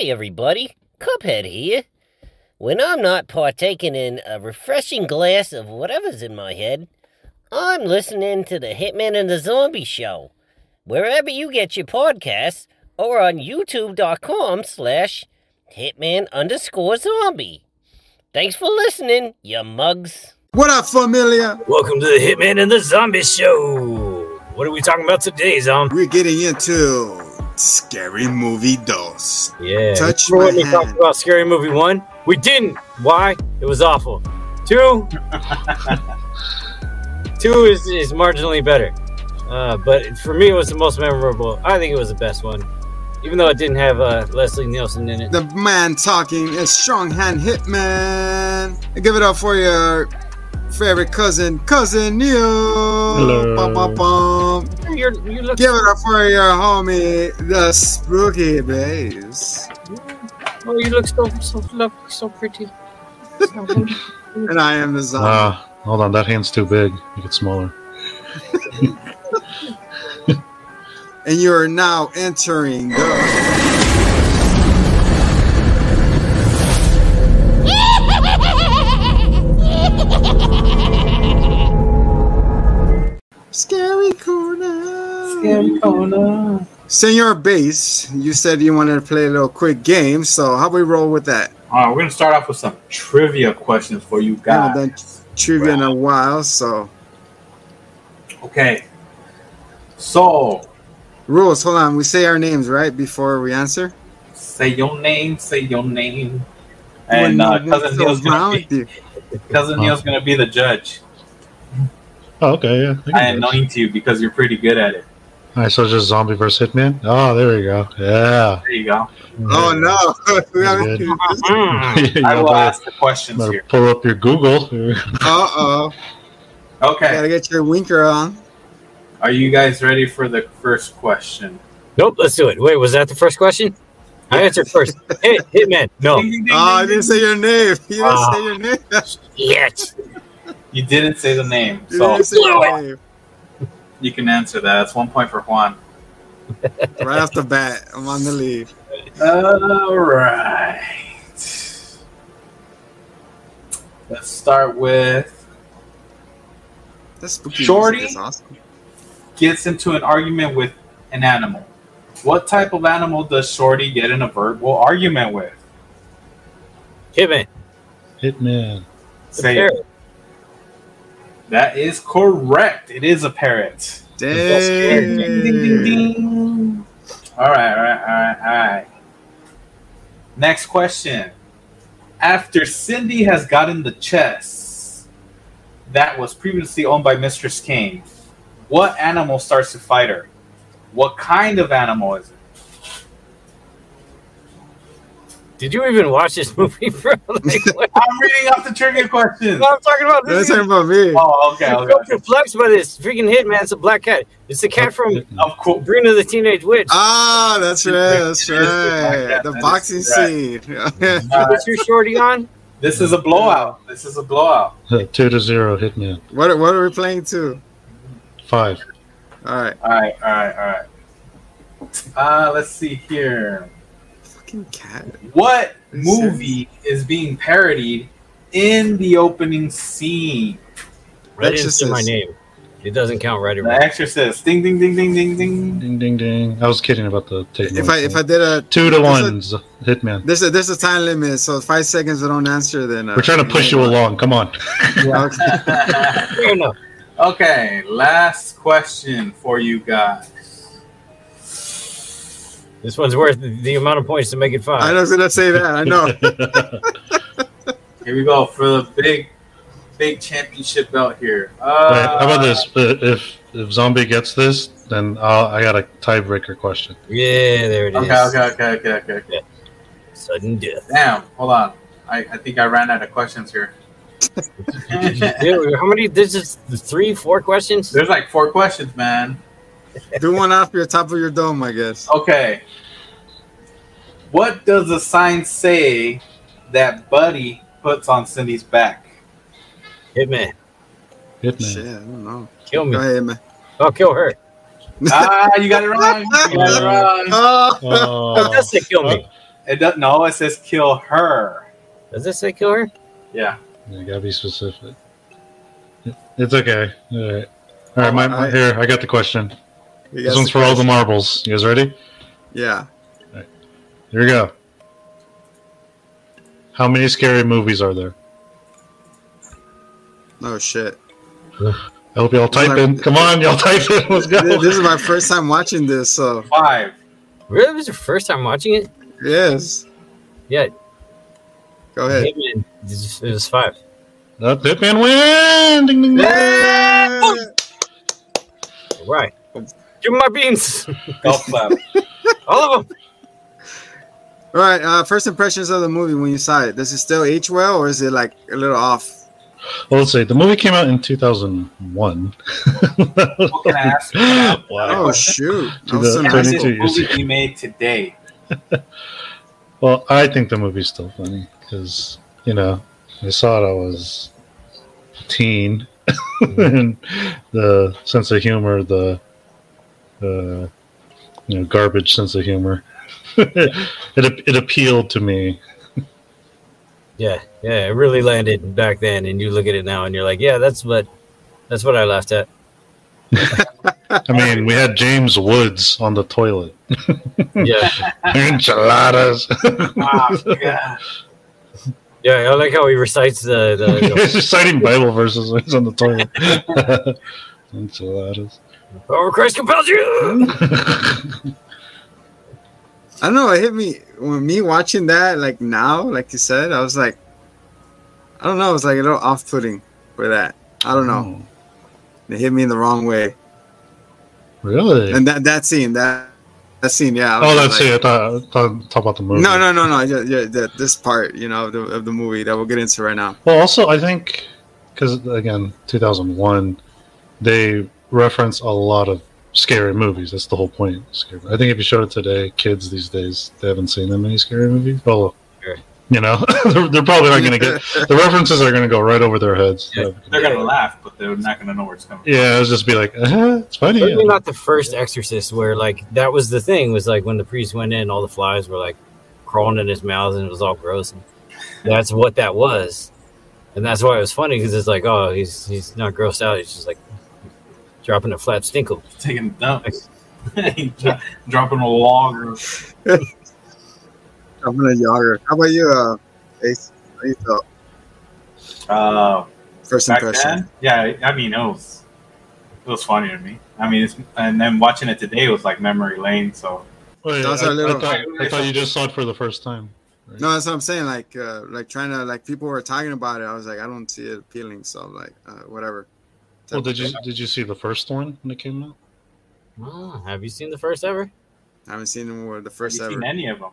Hi, everybody. Cuphead here. When I'm not partaking in a refreshing glass of whatever's in my head, I'm listening to the Hitman and the Zombie Show, wherever you get your podcasts, or on youtube.com slash hitman underscore zombie. Thanks for listening, you mugs. What up, familia? Welcome to the Hitman and the Zombie Show. What are we talking about today, Zom? We're getting into Scary Movie Dos. Yeah. Touch Remember my when we talked about Scary Movie 1? We didn't. Why? It was awful. 2? 2 is, is marginally better. Uh, but for me, it was the most memorable. I think it was the best one. Even though it didn't have uh, Leslie Nielsen in it. The man talking is Strong Hand Hitman. Give it up for your favorite cousin, Cousin Neil. Hello. Bum, bum, bum. You're, you look Give it up for your homie, the Spooky Bass. oh, you look so so lovely, so pretty. And I am the zombie. Ah, hold on, that hand's too big. Make it smaller. and you are now entering the Scary corner. Senor Bass, you said you wanted to play a little quick game, so how we roll with that? All right, we're gonna start off with some trivia questions for you I haven't done trivia in a while, so Okay. So rules. Hold on, we say our names right before we answer. say your name. Say your name. And uh, cousin feels Neil's gonna around be you. cousin Neil's gonna be the judge. Oh, okay, yeah. I can I do it. anoint you because you're pretty good at it. All right, so it's just zombie versus hitman. Oh, there we go. Yeah. There you go. Oh no! We That's haven't- good. Mm. You I will better- ask the questions here. pull up your Google. Uh-oh. Okay. Gotta get your winker on. Are you guys ready for the first question? Nope, let's do it. Wait, was that the first question? I answered first. Hit, Hitman. No. Oh, I didn't say your name. You didn't Ah. say your name. Yes. You didn't say the name, You so didn't say your name. You can answer that. It's one point for Juan. Right off the bat, I'm on the lead. All right. Let's start with That's spooky. Shorty? music is awesome. gets into an argument with an animal. What type of animal does Shorty get in a verbal argument with? Hitman. Hitman. The Say parrot. it. That is correct. It is a parrot. Ding, ding, ding, ding. All right, all right, all right, all right. Next question. After Cindy has gotten the chess that was previously owned by Mistress Kane, what animal starts to fight her? What kind of animal is it? Did you even watch this movie, bro? Like. I'm reading off the trivia questions. No, I'm talking about That's this. talking about me. Oh, okay, I'm okay. perplexed by this. Freaking Hitman. It's a black cat. It's the cat from Of course. Sabrina the Teenage Witch. Ah, that's right. That's It is the black right. cat. The boxing correct. scene. Uh, What's your shorty on? this is a blowout. This is a blowout. Two to zero, Hitman. what, what are we playing to? Five. All right. All right, all right, all right. Uh, let's see here. Fucking cat. What Are you movie is being parodied in the opening scene? Right didn't my name. It doesn't count right or The wrong. Exorcist. Ding, ding, ding, ding, ding, ding. Ding, ding, ding. I was kidding about the taking. If my I if I did a Two to there's one, a- Z- Hitman. there's a there's a time limit, so five seconds I don't answer, then uh, We're trying to push you along. Come on. Okay. Fair enough. okay, last question for you guys. This one's worth the amount of points to make it five. I was gonna say that. I know. Here we go for the big, big championship belt here. Wait, Uh, how about this? Uh, If if zombie gets this, then I'll, I got a tiebreaker question. Yeah, there it is. Okay, okay, okay, okay, okay, okay. Sudden death. Damn, hold on. I, I think I ran out of questions here. Dude, how many? This is three, four questions. There's like four questions, man. Do one off your top of your dome, I guess. Okay. What does the sign say that Buddy puts on Cindy's back? Hitman, Hitman. Shit, I don't know. kill me. Go ahead, man. I'll kill her. ah, you got it wrong. You got it wrong. Oh, Oh, Oh, that's it. Kill me. It doesn't. No, it says kill her. Does it say kill her? Yeah. You gotta be specific. It's okay. All right. All right, my, my, I- here, I got the question. You This one's the for all the marbles. You guys ready? Yeah. Here we go. How many scary movies are there? Oh shit. I hope y'all type Like- in. Come on, y'all type in. Let's go. This this is my first time watching this, so Five. Really? Was your first time watching it? yes. Yeah. Go ahead. Hitman. It was- it was five. Uh, Hitman win! Ding, ding, ding. Yeah! Right. Give me my beans. Golf clap. All of them. All right. Uh, first impressions of the movie when you saw it. Does it still age well, or is it like a little off? Well, let's see. The movie came out in 2001. What can I ask? Can Oh shoot! To I was so the- Can I see 22 a years. movie we made today? Well, I think the movie's still funny because you know I saw it. I was a teen, and the sense of humor, the the you know garbage sense of humor, it it appealed to me. Yeah, yeah, it really landed back then, and you look at it now, and you're like, yeah, that's what, that's what I laughed at. I mean, we had James Woods on the toilet, Yeah, enchiladas. Ah, God. yeah, I like how he recites the the, He's reciting Bible verses when he's on the toilet. enchiladas. The oh Christ compels you. I don't know. It hit me when me watching that. Like now, like you said, I was like, I don't know. It was like a little off-putting for that. I don't know. Oh. It hit me in the wrong way. Really? And that that scene, that that scene, yeah. Oh, just that's like- it. I thought, I thought talk about the movie. No, no, no, no. Yeah, yeah, that, this part, you know, of the, of the movie that we'll get into right now. Well, also, I think because again, 2001, they reference a lot of scary movies. That's the whole point. I think if you showed it today, kids these days they haven't seen that many scary movies. Oh, Sure. you know, they're, they're probably not going to get the references are going to go right over their heads. Yeah. They're gonna laugh, but they're not gonna know where it's coming Yeah, it'll just be like, uh-huh, it's funny. Certainly not the first Exorcist where like that was the thing was like when the priest went in, all the flies were like crawling in his mouth and it was all gross. And that's what that was, and that's why it was funny because it's like, oh, he's he's not grossed out. He's just like dropping a flat stinkle. Taking a dump. Dro- Dropping a log. I'm gonna. How about you, uh, Ace? How you felt? Uh, First impression. then, yeah. I mean, it was it was funny to me. I mean, it's, and then watching it today was like memory lane. So Wait, Those I, are little- I, thought, I thought you just saw it for the first time. No, that's what I'm saying. Like, uh, like trying to like people were talking about it. I was like, I don't see it appealing. So like, uh, whatever. Well, did you did you see the first one when it came out? Oh, have you seen the first ever? I haven't seen them or the have first you ever. seen any of them?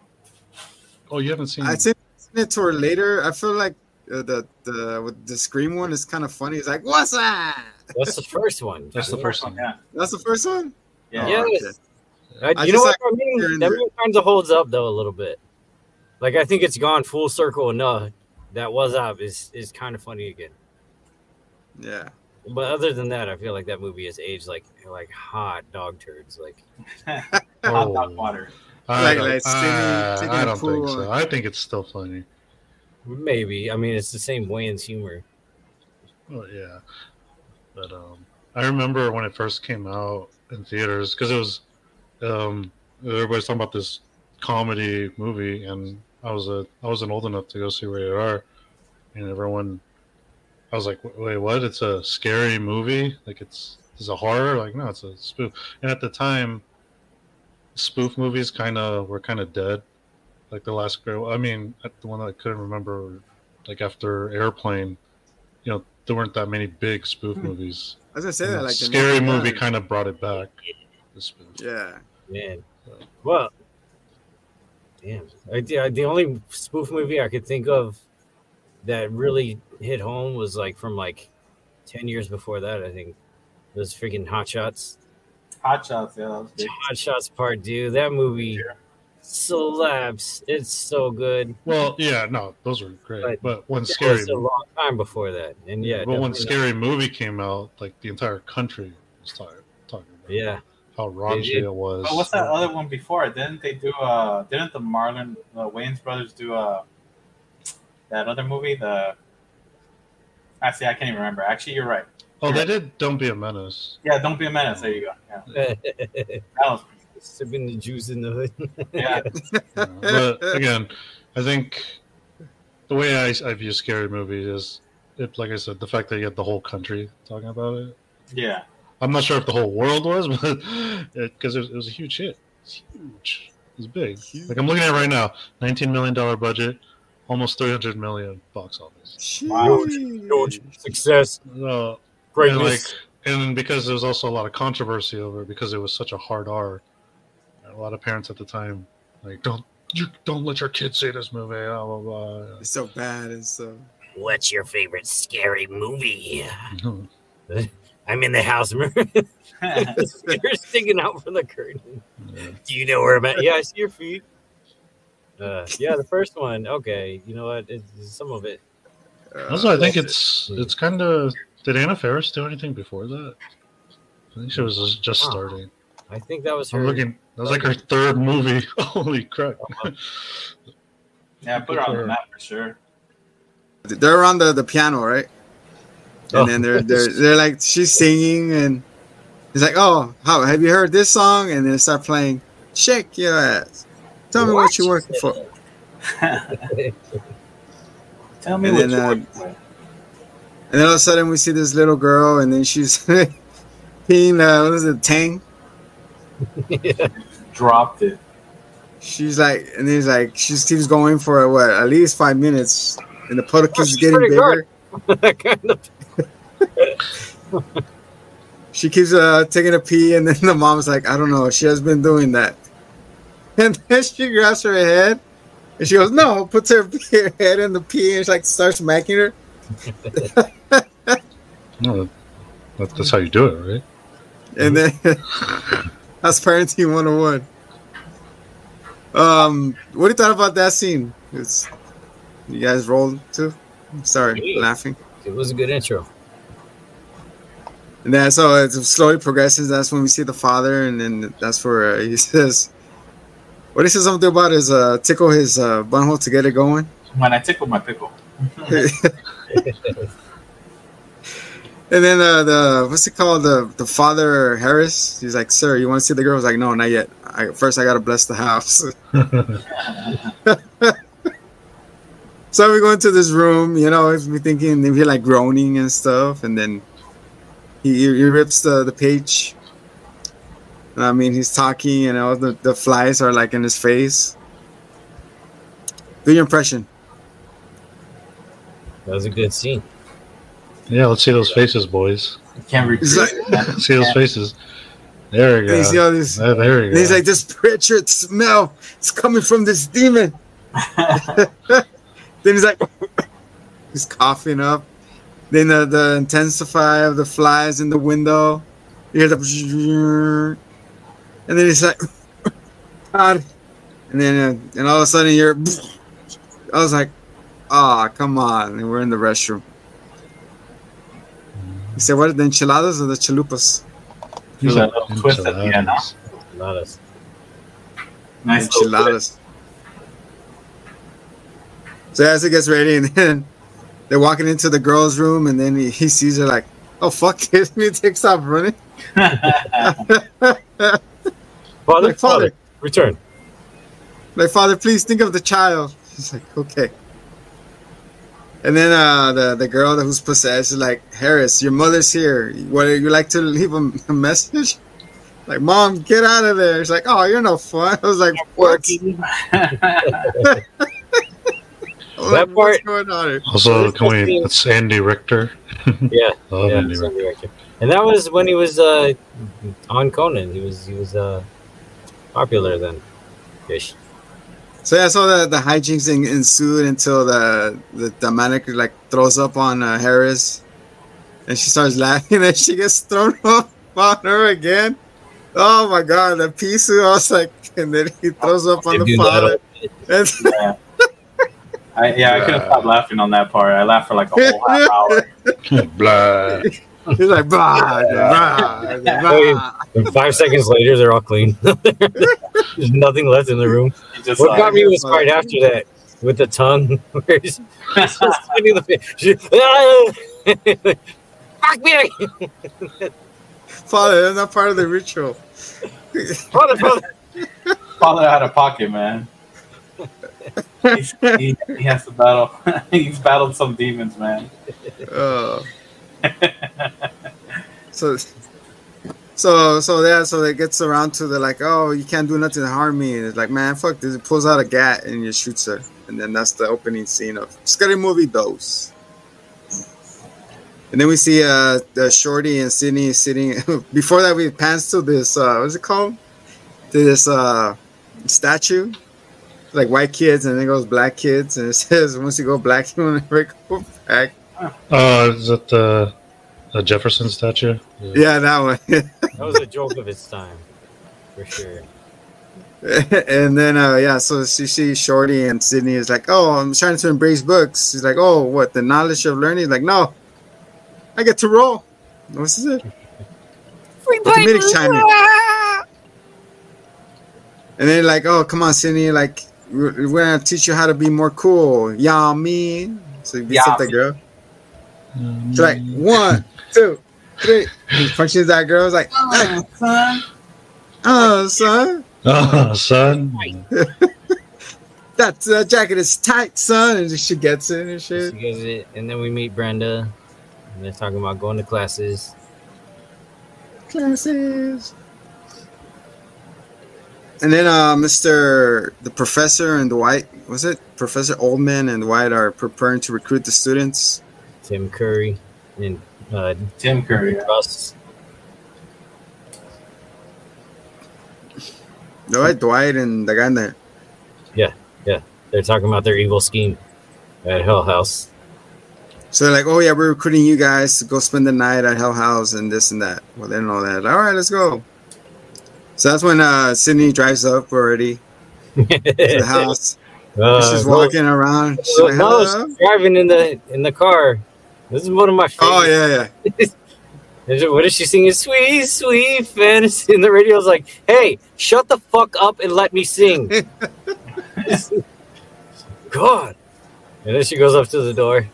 Oh, you haven't seen. I seen, seen it toward later. I feel like uh, the the with the scream one is kind of funny. It's like, what's that? That's the first one. That's the first one. Yeah, That's the first one. yeah. Yeah. okay. I, I you know just what? I mean, and that movie kind of holds up though a little bit. Like I think it's gone full circle enough. That was up is is kind of funny again. Yeah. But other than that, I feel like that movie has aged like like hot dog turds. Like Hot Oh. dog water. I Like- don't, like skinny, uh, taking don't think so. I think it's still funny. maybe I mean it's the same Wayans humor. Well, yeah, but um, I remember when it first came out in theaters because it was um, everybody's talking about this comedy movie, and I was a I wasn't old enough to go see Rated R, and everyone, I was like, wait, what? It's a scary movie? Like it's it's a horror? Like no, it's a spoof. And at the time, spoof movies kind of were kind of dead. Like the last girl, I mean, the one that I couldn't remember, like after Airplane, you know, there weren't that many big spoof Hmm. movies. I was gonna say that. Like scary Naked movie kind of brought it back. The spoof. Yeah. Man, well, damn. I, the the only spoof movie I could think of that really hit home was like from like ten years before that. I think it was freaking Hot Shots. Hot shots. Yeah, that was big. Hot Shots Part Two. That movie slaps. It's so good. Well, yeah, no, those were great. But But when It scary, was a long time before that, and yeah, but when definitely not- scary movie came out, like the entire country was talking talking about. yeah, how raunchy did. it was. But what's that other one before? Didn't they do? Uh, didn't the Marlon uh, Wayans brothers do uh, that other movie? The actually, I can't even remember. Actually, you're right. Oh, they did. Don't be a menace. Yeah, don't be a menace. There you go. Yeah, that was Sipping the juice in the hood. yeah. Yeah. but again, I think the way I, I view scary movies is, it, like I said, the fact that you get the whole country talking about it. yeah. I'm not sure if the whole world was, but because it, it, was a huge hit. It's huge. It was big. Like I'm looking at it right now, 19 million dollar budget, almost 300 million box office. Huge success, So, and like, and because there was also a lot of controversy over it because it was such a hard R. A lot of parents at the time, like, don't you don't let your kids see this movie. Blah blah blah. It's so bad and so. What's your favorite scary movie? I'm in the house. You're sticking out from the curtain. Yeah. Do you know where I'm at? Yeah, I see your feet. Uh, yeah, the first one. Okay, you know what? It's, some of it. Uh, Also, I think it's it's kind of. Did Anna Faris do anything before that? I think she was just- just Wow. starting. I think that was her. I'm looking. That was like her third movie. Holy crap! Yeah, put her on the map for sure. they're on the, the piano, right? And Oh. then they're they're they're like she's singing and he's like, Oh, how have you heard this song? And then they start playing Shake Your Ass. Tell me what, What? you're working for. Tell me And what then, you're uh, working. And then all of a sudden we see this little girl and then she's peeing uh what is it, Tang? Dropped it. She's like and he's like she keeps going for what at least five minutes and the puddle keeps she's getting bigger. good. kind of. She keeps uh taking a pee and then the mom's like, I don't know, she has been doing that. And then she grabs her head and she goes, No, puts her, her head in the pee and she like starts smacking her. No, that, that's how you do it, right? And then that's parenting 101. Um what do you thought about that scene? It's you guys rolled too? Sorry, Yeah. laughing. It was a good intro. And then so it slowly progresses. That's when we see the father, and then that's where uh, he says, "What he says something about is uh, tickle his uh, bunghole to get it going." When I tickle my pickle. And then uh, the what's it called? The the father Harris. He's like, "Sir, you want to see the girl?" I was like, "No, not yet. I, first, I gotta bless the house." so we go into this room. You know, we thinking maybe like groaning and stuff, and then he, he rips the the page. I mean, he's talking, and all the the flies are like in his face. Do your impression. That was a good scene. yeah, let's see those faces, boys. Can't recruit like- it, man. Let's see those faces. There we And you see go. all. Ah, there we go. he's like, this putrid smell It's coming from this demon. then he's like, he's coughing up. Then the, the intensify of the flies in the window. You hear the, and then he's like, God. And then, uh, and all of a sudden you're, I was like, ah, come on. And we're in the restroom. He said, what are the enchiladas or the chalupas? Do that little twist at the end, huh? Not us. Nice enchiladas. So as he gets ready, and then they're walking into the girl's room, and then he, he sees her like, "Oh fuck it!" And he takes off running. Father, Like, father, father. return. Like, father, please think of the child. He's like, okay. And then uh, the the girl who's possessed is like, Harris, your mother's here. What you like to leave a, a message? Like, mom, get out of there. It's like, oh, you're no fun. I was like, what? That What's part- going on here? Also, can we? That's Andy Richter. Yeah, yeah, Andy same Richter. And that was when he was uh, on Conan. He was he was uh, popular then. Ish. So yeah, so the the hijinks en- ensued until the the demonic like throws up on uh, Harris, and she starts laughing, and she gets thrown up on her again. Oh my god, the piece! I was like, and then he throws up on the do father. Yeah. I, yeah, I couldn't stop laughing on that part. I laughed for like a whole half hour. Blah. He's like, bah, bah, bah. And five seconds later, they're all clean. There's nothing left in the room. Just What like, got me was right after that with the tongue. where he's just the face. Ah! Fuck me! Father, that's not part of the ritual. Father, father. father out of pocket, man. He's, he, he has to battle. He's battled some demons, man. Oh. so, so, so yeah, so it gets around to the like, oh, you can't do nothing to harm me, and it's like, man, fuck this. It pulls out a gat and you shoots her, and then that's the opening scene of Scary Movie Dos. And then we see uh the Shorty and Sydney sitting. Before that, we pans to this uh what's it called? To this uh statue, like white kids, and then goes black kids, and it says once you go black, you will never go back. Uh, is it the, the Jefferson statue? Yeah, that one. That was a joke of its time, for sure. and then uh yeah, so she sees Shorty and Sydney is like, Oh, I'm trying to embrace books. She's like, Oh, what the knowledge of learning? Like, no, I get to roll. What's this? Free Let the medics chime in. And then like, oh come on, Sydney, like we're, we're gonna teach you how to be more cool. Yeah, me. So you beats Yeah, up that me. girl. She's like, one, two, three. He punches that girl. It's like, hey, son. oh son, Oh, son. that uh, jacket is tight, son. And she gets it and She shit. gets it, and then we meet Brenda, and they're talking about going to classes. classes. And then uh, Mr. the professor and Dwight, was it Professor Oldman and Dwight are preparing to recruit the students. Tim Curry and uh, Tim Curry. Russ. Dwight, Dwight and the guy in there. Yeah, yeah. They're talking about their evil scheme at Hell House. So they're like, oh yeah, we're recruiting you guys to go spend the night at Hell House and this and that. Well, they don't know that. All right, let's go. So that's when uh, Sydney drives up already to the house. Uh, She's no- walking around. She's no, like, no, she's driving in the in the car. This is one of my favorites. Oh yeah, yeah. What is she singing? Sweet, sweet fantasy. And the radio's like, hey, shut the fuck up and let me sing. God. And then she goes up to the door.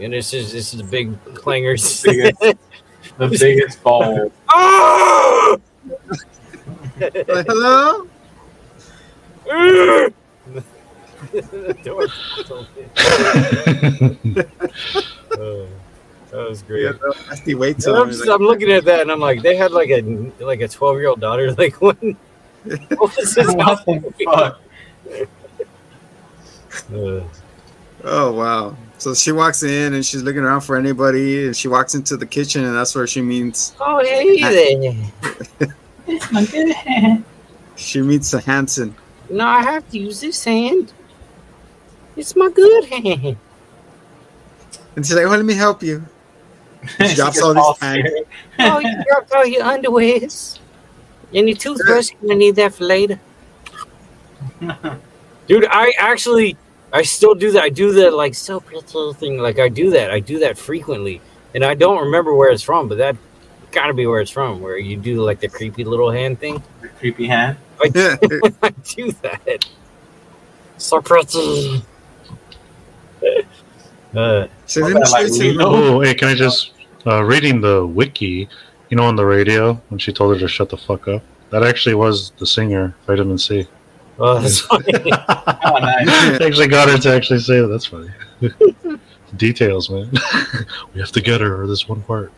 And it's just, it's just big clangers. Biggest. The biggest ball. Ah! Like, hello. the door was open. Oh, that was great. Yeah, nasty wait till I'm, just, I'm looking at that and I'm like, they had like a like a 12 year old daughter. Like, when, what was this? what the fuck? Uh, Oh wow! So she walks in and she's looking around for anybody, and she walks into the kitchen, and that's where she meets oh, hey there. It's my good hand. she meets a Hanson. No, I have to use this hand. It's my good hand. And she's like, "Oh, let me help you." She drops gets all all these pants. Oh, you dropped all your underwears. And your toothbrush, you're gonna need that for later. Dude, I actually, I still do that. I do the like so pretty thing. Like I do that. I do that frequently, and I don't remember where it's from, but that gotta be where it's from. Where you do like the creepy little hand thing. The creepy hand. Yeah. I do that. So pretty. Uh, She's Well, like, that, like, "Let me show you." Lilo? Oh, hey, can I just uh, reading the wiki? You know, on the radio when she told her to shut the fuck up. That actually was the singer, Vitamin C. oh, that's funny. Oh, nice. actually got her to actually say that. That's funny. Details, man. we have to get her this one part.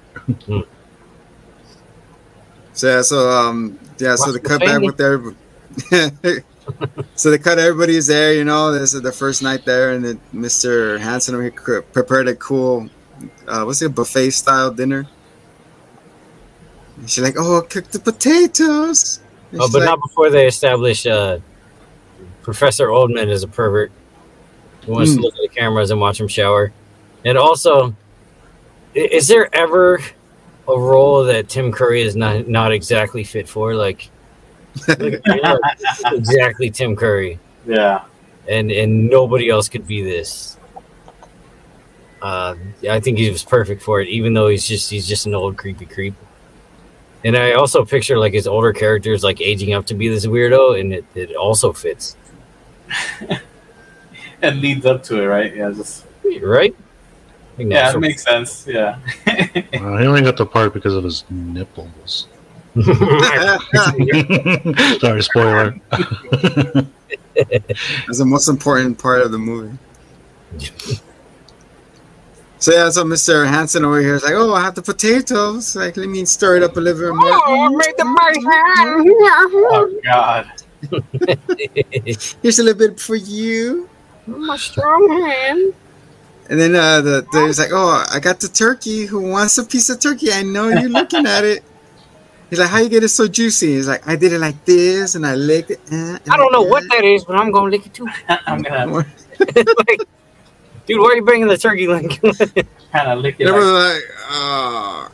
So yeah, so um, yeah, so Watch they the cut back with their. So they cut everybody's there, you know. This is the first night there, and then Mr. Hanson prepared a cool, uh, what's it, buffet style dinner. And she's like, "Oh, cook the potatoes." And Oh, but like, not before they establish uh, Professor Oldman is a pervert who wants Hmm. to look at the cameras and watch him shower. And also, is there ever a role that Tim Curry is not not exactly fit for? Like, exactly Tim Curry, Yeah. and and nobody else could be this. Uh, I think he was perfect for it, even though he's just he's just an old creepy creep. And I also picture like his older characters like aging up to be this weirdo, and it, it also fits, and leads up to it, right? Yeah, just right? yeah, it makes sense. Yeah. Uh, he only got the part because of his nipples. Sorry, spoiler. That's the most important part of the movie. So yeah, so Mr. Hanson over here is like, oh, I have the potatoes. Like, let me stir it up a little bit more. Oh, made the oh God. Here's a little bit for you. My strong hand. And then uh, the there's like, oh, I got the turkey. Who wants a piece of turkey? I know you're looking at it. He's like, how you get it so juicy? He's like, I did it like this, and I licked it. uh, and I don't know like what that is, but I'm gonna lick it too. I'm gonna like, dude, why are you bringing the turkey leg? kind of lick it. They were Like, like, oh.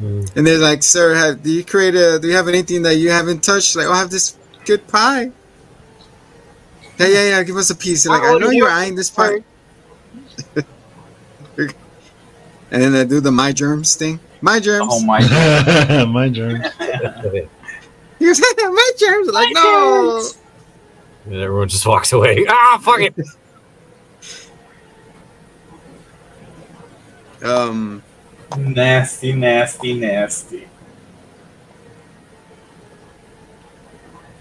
And they're like, sir, have, do you create a? Do you have anything that you haven't touched? Like, oh, I have this good pie. Yeah, yeah, yeah. Give us a piece. They're like, I I know you're your eyeing this pie. and then they do the my germs thing. My germs. oh my God. My germs. He goes, my germs. I'm like, no. and everyone just walks away. Ah, fuck it. Um. nasty, nasty, nasty.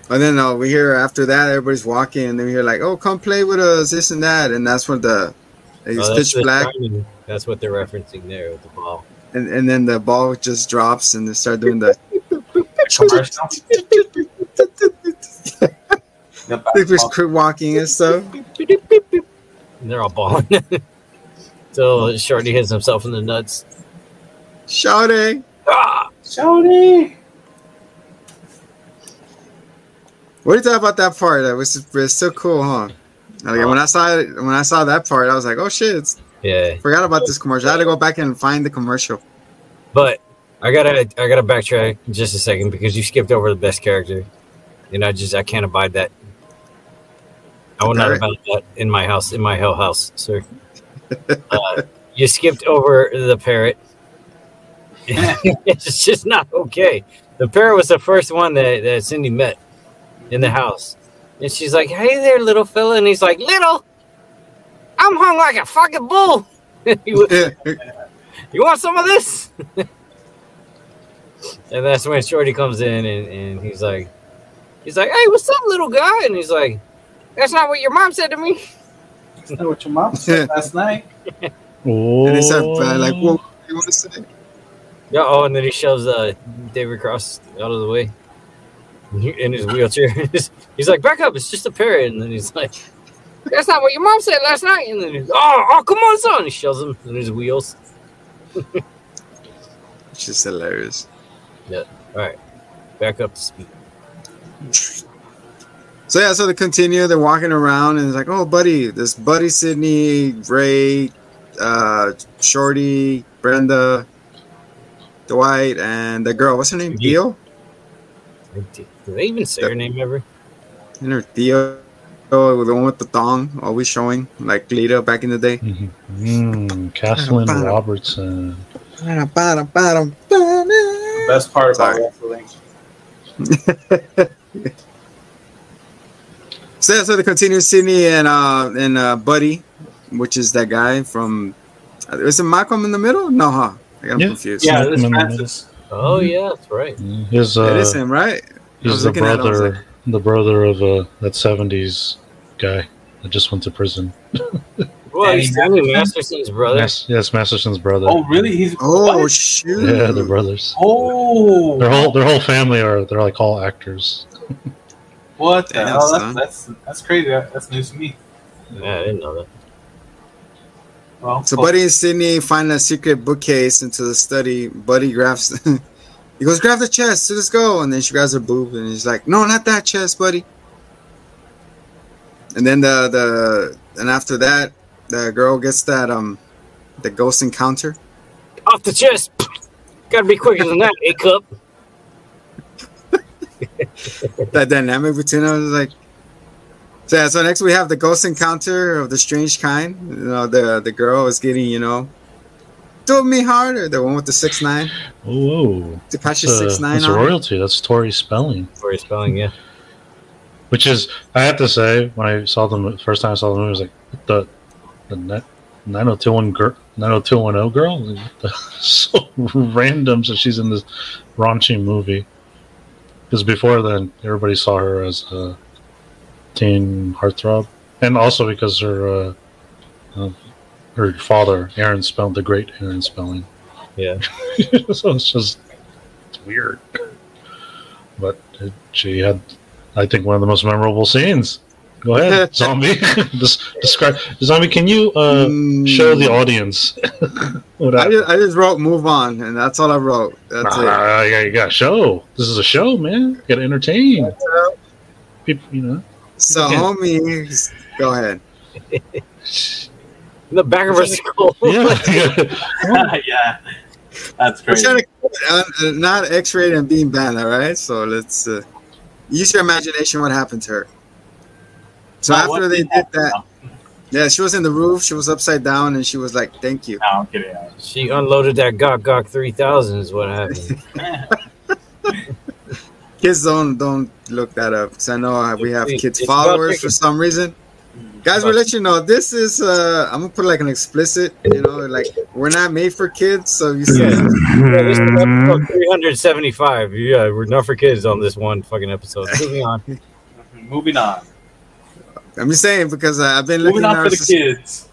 And then uh, we hear after that, everybody's walking, and then we hear like, "Oh, come play with us, this and that," and that's when the it's Oh, that's pitch black, timing. That's what they're referencing there with the ball. And, and then the ball just drops, and they start doing the. Commercial. The They just basketball. quit walking and stuff. And they're all balling. so Shorty hits himself in the nuts. Shouting. Ah! Shouty. What do you think about that part? That was it's so cool, huh? Like, when I saw it, when I saw that part, I was like, "Oh shit!" It's, Yeah, forgot about this commercial. I had to go back and find the commercial. but I gotta I gotta backtrack just a second because you skipped over the best character, and I just I can't abide that. I will not abide that in my house in my hell house, sir. Uh, you skipped over the parrot. it's just not okay. The parrot was the first one that, that Cindy met in the house. And she's like, Hey there, little fella. And he's like, Little, I'm hung like a fucking bull. you, you want some of this? and that's when Shorty comes in and, and he's like, He's like, Hey, what's up, little guy? And he's like, That's not what your mom said to me. Is that what your mom said last night? Oh. and they start uh, like, "What do you want to say?" Yeah, oh, and then he shoves uh, David Cross out of the way in his wheelchair. he's like, back up, it's just a parrot. And then he's like, that's not what your mom said last night. And then oh, oh, come on, son. He shoves him his wheels. It's just hilarious. Yeah. All right, back up to speed. So yeah, so they continue. They're walking around, and it's like, "Oh, buddy, this buddy Sydney, Ray, uh, Shorty, Brenda, Dwight, and the girl. What's her name? Theo. Did they even say her name ever? And her Theo, oh, the one with the thong, always showing, like Lita back in the day. Mm, Kathleen Robertson. Best part about Sorry. wrestling. So yeah, so they continue Sydney and uh and uh Buddy, which is that guy from. uh, Is it Malcolm in the Middle? No, huh? I got him Yeah. confused. Yeah, Malcolm this in Francis. Oh, yeah, that's right. His, uh, it is him, right? I he's was the looking at it, I was brother, the brother of uh, that '70s guy that just went to prison. Well, he's Stanley Masterson's brother. Yes, yes, Masterson's brother. Oh, really? He's Oh what? shoot! yeah, they're brothers. Oh, Their whole their whole family are they're like all actors. what the Damn, hell? That's, that's that's crazy. That's news to me. Yeah, I didn't know that. Well, So cool. Buddy and Sydney find a secret bookcase into the study. Buddy grabs. he goes, "Grab the chest. So let's go." And then she grabs her boob, and he's like, "No, not that chest, buddy." And then the the and after that, the girl gets that um, the ghost encounter. Off the chest. Gotta be quicker than that, A cup. that dynamic between them is like So, yeah, so next we have the ghost encounter of the strange kind. You know, the the girl is getting, you know, do me harder. The one with the six nine. Whoa. To patch That's, six nine that's on. it. royalty. That's Tori spelling. For his spelling, yeah. Which is, I have to say, when I saw them the first time I saw the movie, I was like, the the net. 90210 girl, 90210 girl, so random. So she's in this raunchy movie. Because before then, everybody saw her as a teen heartthrob, and also because her uh, uh, her father, Aaron Spelling, the great Aaron Spelling. Yeah. so it's just it's weird. But it, she had, I think, one of the most memorable scenes. Go ahead, zombie. Des- describe zombie. Can you uh, Mm, show the audience what I happened? just, I just wrote move on, and that's all I wrote. That's it. Ah, yeah, you got to show. This is a show, man. You got to entertain people. You know. So, Yeah. homie, go ahead. In the back of her skull. Yeah. yeah, that's We're trying to uh, uh, not X-rated and being banned, all right? So let's uh, use your imagination. What happened to her? So Now, after they did did happen that, yeah, she was in the roof. She was upside down, and she was like, "Thank you." No, I'm kidding. She unloaded that Gawk Gawk 3000 is what happened. Kids don't don't look that up because I know uh, we have kids it's followers for some reason. Guys, we'll let you know this is. uh I'm gonna put like an explicit. You know, like we're not made for kids. So you see, Yeah. Yeah, this is episode 375. Yeah, we're not for kids on this one fucking episode. Moving on. Moving on. I'm just saying because uh, I've been looking Moving on for the our- kids.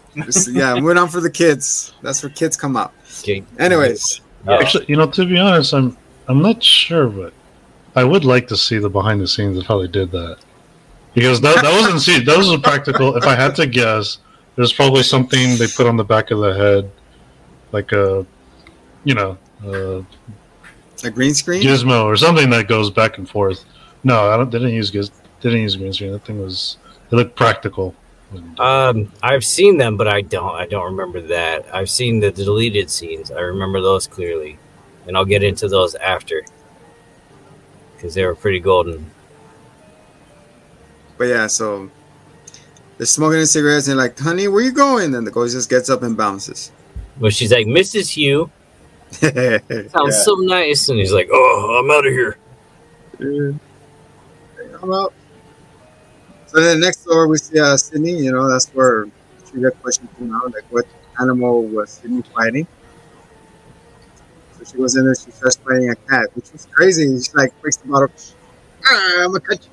yeah, moving on for the kids. That's where kids come out. Okay. Anyways, Yeah. Actually, you know, to be honest, I'm I'm not sure, but I would like to see the behind the scenes of how they did that. Because that, that wasn't see that was a practical. If I had to guess, there's probably something they put on the back of the head, like a, you know, a a green screen. gizmo or something that goes back and forth. No, I don't. They didn't use giz. They didn't use green screen. That thing was. It looked practical. Um, I've seen them, but I don't. I don't remember that. I've seen the deleted scenes. I remember those clearly, and I'll get into those after because they were pretty golden. But yeah, so they're smoking the cigarettes and like, honey, where you going? And the ghost just gets up and bounces. But she's like, "Mrs. Hugh, yeah. sounds so nice," and he's like, "Oh, I'm out of here." I'm out. So then next door we see uh, Sydney. You know, that's where she got question came out, like what animal was Sydney fighting. So she goes in there, she starts fighting a cat, which was crazy. She like breaks the bottle. Ah, I'm gonna cut you.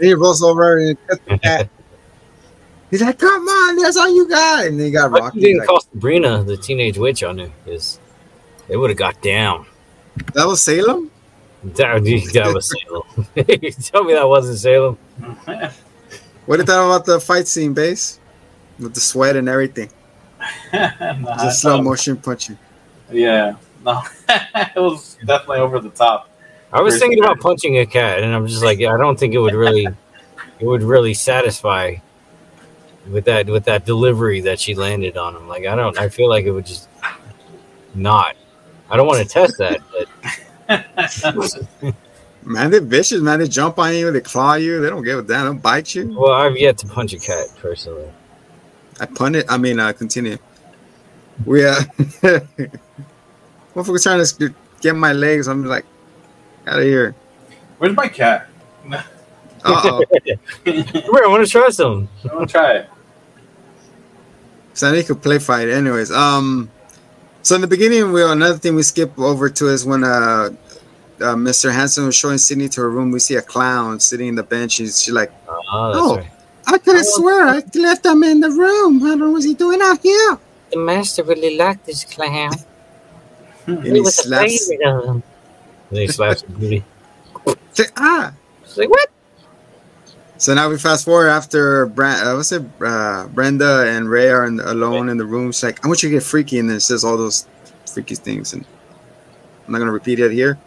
Then he rolls over and cuts the cat. He's like, "Come on, that's all you got." And then he got But Rocky. you didn't like, call Sabrina the teenage witch on him because they would have got down. that was Salem. That, that was Salem. you tell me that wasn't Salem. What did you thought about the fight scene, base? With the sweat and everything. Nah, Just slow motion punching. Yeah, no, it was definitely over the top. I was thinking about punching a cat, and I'm just like, I don't think it would really, it would really satisfy with that with that delivery that she landed on him. Like, I don't, I feel like it would just not. I don't want to test that, but Man, they're vicious, man. They jump on you, they claw you, they don't give a damn, they don't bite you. well, I've yet to punch a cat personally. I pun it. I mean, uh, continue. We uh, motherfucker trying to get my legs. I'm like, out of here. Where's my cat? Uh oh. Come I want to try some. I want to try it. so he could play fight. Anyways, um, so in the beginning, we another thing we skip over to is when uh, uh Mr. Hanson was showing Sydney to her room. We see a clown sitting in the bench. She's she like, Oh, that's Oh. right. I could have swear I left him in the room. I don't know what's he doing out here. The master really liked this clown. And he slaps. of him. And he slaps the booty. Ah. She's like, what? So now we fast forward after Brand, uh, what's it? Uh, Brenda and Ray are in, alone in the room. She's like, I want you to get freaky, and then it says all those freaky things, and I'm not gonna repeat it here.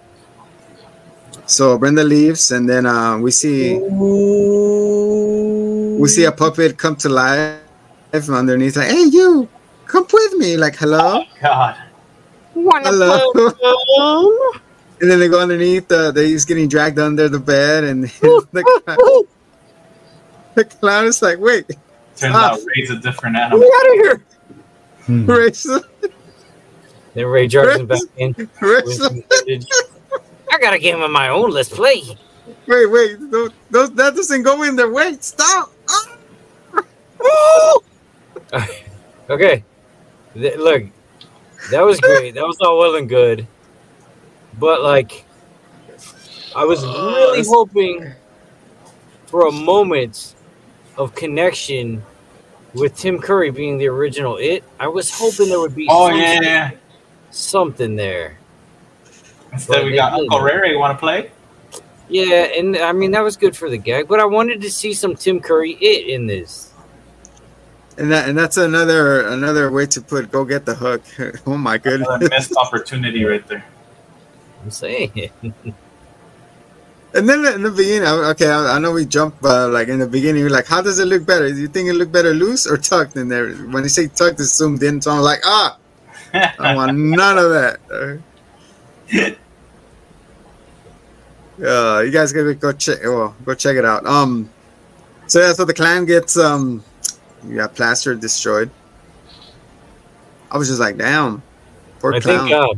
So Brenda leaves, and then uh, we see we see a puppet come to life from underneath, like, "Hey, you, come with me!" Like, hello, God. hello. And then they go underneath. Uh, they he's getting dragged under the bed, and the, the clown is like, wait, Turns Ah. out Ray's a different animal. Get animal. out of here. Hmm. Ray's, Then Ray drives him back in. Ray's. I got a game of my own. Let's play. wait, wait, those, those, that doesn't go in there. Wait, stop. Okay. Th- look, that was great. That was all well and good. But like I was uh, really it's- hoping for a moment of connection with Tim Curry being the original it. I was hoping there would be Oh something, yeah, yeah. something there. Instead, But we got. Uncle Ray. You want to play? Yeah, and I mean that was good for the gag, but I wanted to see some Tim Curry it in this. And that, and that's another another way to put go get the hook. Oh my goodness. Missed opportunity right there. I'm saying. And then in the beginning, okay, I, know we jumped, but like in the beginning, you're like, how does it look better? Do you think it look better loose or tucked in there? When you say tucked, it's zoomed in, so I'm like, ah, I want none of that. Uh, you guys gotta go check. Well, go check it out. Um, so yeah, so the clan gets um, yeah, plastered, destroyed. I was just like, damn, poor I clown. think uh,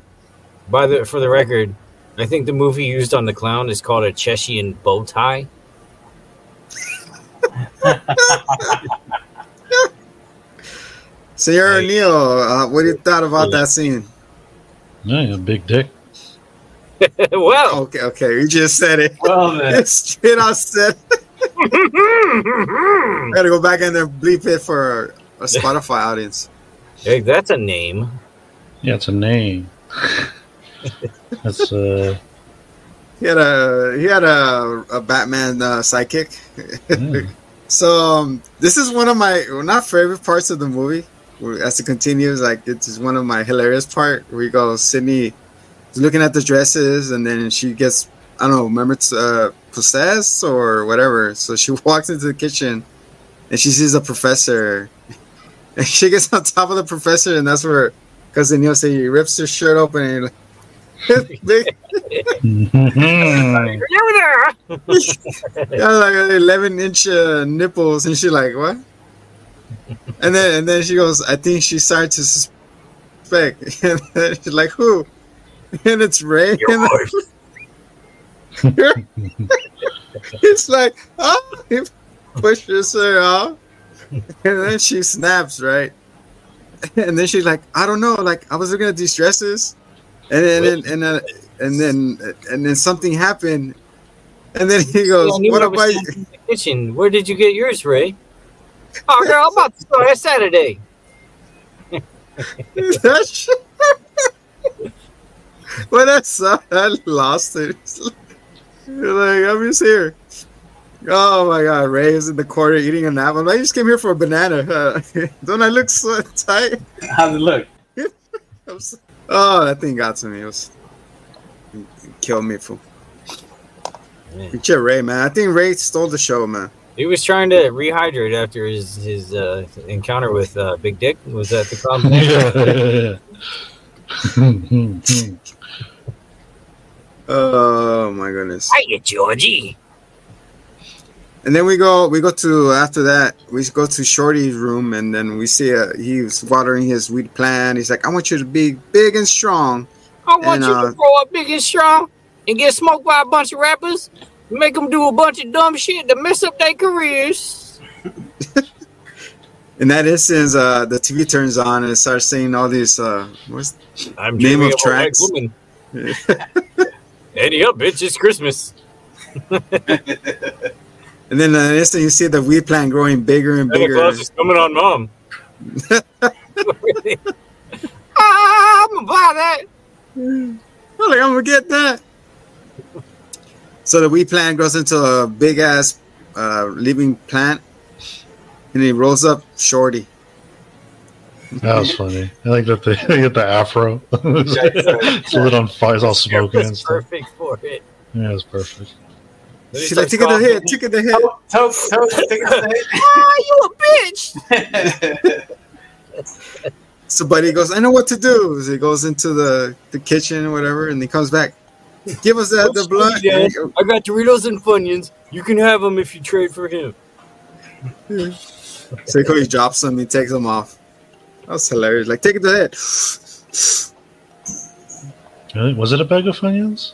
by the for the record, I think the movie used on the clown is called a Cheshian bow tie. Sierra Hey. Neil, uh, what do you thought about that scene? Yeah, you got a big dick. well, Okay, okay, you just said it. well then, It's shit I said. I gotta go back in there bleep it for a Spotify audience. hey, that's a name. Yeah, it's a name. That's uh, He had a he had a, a Batman uh, sidekick. yeah. So um, this is one of my well, not favorite parts of the movie. As it continues, like it's just one of my hilarious part where you go Sydney is looking at the dresses and then she gets I don't know, remember it's uh, possessed or whatever. So she walks into the kitchen and she sees a professor and she gets on top of the professor and that's where cousin Neil say he rips her shirt open and like, big. You're there. yeah, like eleven inch uh, nipples, and she like what? And then and then she goes, I think she started to suspect, and then she's like, who? And it's Ray. Your And wife. it's like, oh, he pushes her off, and then she snaps, right? And then she's like, I don't know, like I was looking at these dresses, and then and then and then and then something happened, and then he goes, I knew what about? standing in the kitchen. Where did you get yours, Ray? Oh, girl, I'm about to start that Saturday. that shit. when I saw it, I lost it. It's like, like, I'm just here. Oh my god, Ray is in the corner eating an apple. I just came here for a banana. Uh, don't I look so tight? how's it look? I'm so- oh, that thing got to me. It was it killed me for Man. Shit, Ray, man. I think Ray stole the show, man. He was trying to rehydrate after his his uh, encounter with uh, Big Dick. Was that the problem? yeah. Oh my goodness. Hiya, Georgie. And then we go, we go to after that, we go to Shorty's room, and then we see uh, he's watering his wheat plant. He's like, "I want you to be big and strong." I want And, you uh, to grow up big and strong and get smoked by a bunch of rappers. Make them do a bunch of dumb shit to mess up their careers. In that instance, uh, the TV turns on and it starts saying all these. Uh, what's I'm Name dreaming of of a white tracks. woman. Eddie up, bitch! It's Christmas. and then the an instant you see the weed plant growing bigger and Santa bigger. Claus is coming on mom. ah, I'm gonna buy that. I'm like, I'm gonna get that. So the weed plant grows into a big ass uh, living plant, and he rolls up Shorty. That was funny. I like that they, they get the afro. it's lit on fire, it's all smoking and It's stuff. perfect for it. Yeah, it's perfect. Then he She's like, starts "Take it to the head, take it to the head." Toke, toke, toke, take it Ah, you a bitch! So Buddy goes, I know what to do. So he goes into the, the kitchen or whatever, and he comes back. Give us that the Don't blunt. shoot me, Dad. I got Doritos and Funyuns. You can have them if you trade for him. So he drops them, he takes them off. That was hilarious. Like, take it to the head. Really? Was it a bag of Funyuns?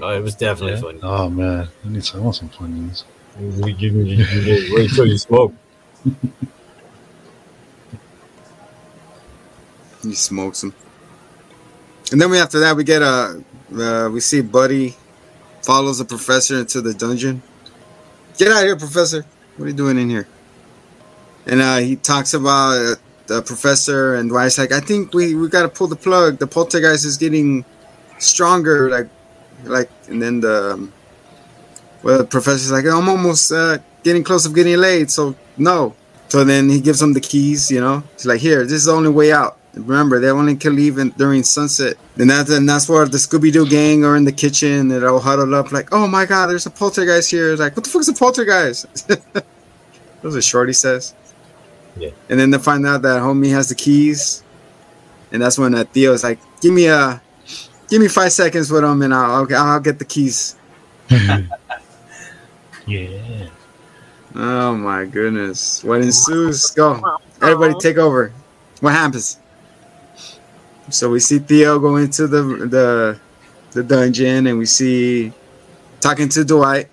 Oh, it was definitely Yeah. funny. Oh man, I need some, I want some Funyuns. Wait till you smoke. He smokes them. And then we after that we get a uh, we see Buddy follows the professor into the dungeon. Get out of here, professor! What are you doing in here? And uh, he talks about uh, the professor and Dwight's like, I think we we got to pull the plug. The poltergeist is getting stronger. Like, like, and then the um, well, the professor's like, I'm almost uh, getting close of getting laid, so no. So then he gives him the keys. You know, he's like, here, this is the only way out. Remember, they only can leave in, during sunset. And that's, and that's where the Scooby Doo gang are in the kitchen. They're all huddled up, like, oh my god, there's a poltergeist here. It's like, what the fuck's a poltergeist? That's what Shorty says. Yeah. And then they find out that homie has the keys. And that's when uh, Theo's like, give me a, give me five seconds with them, and I'll, I'll, I'll get the keys. Yeah. Oh my goodness. What ensues? Go. Everybody take over. What happens? So we see Theo go into the the the dungeon and we see talking to Dwight.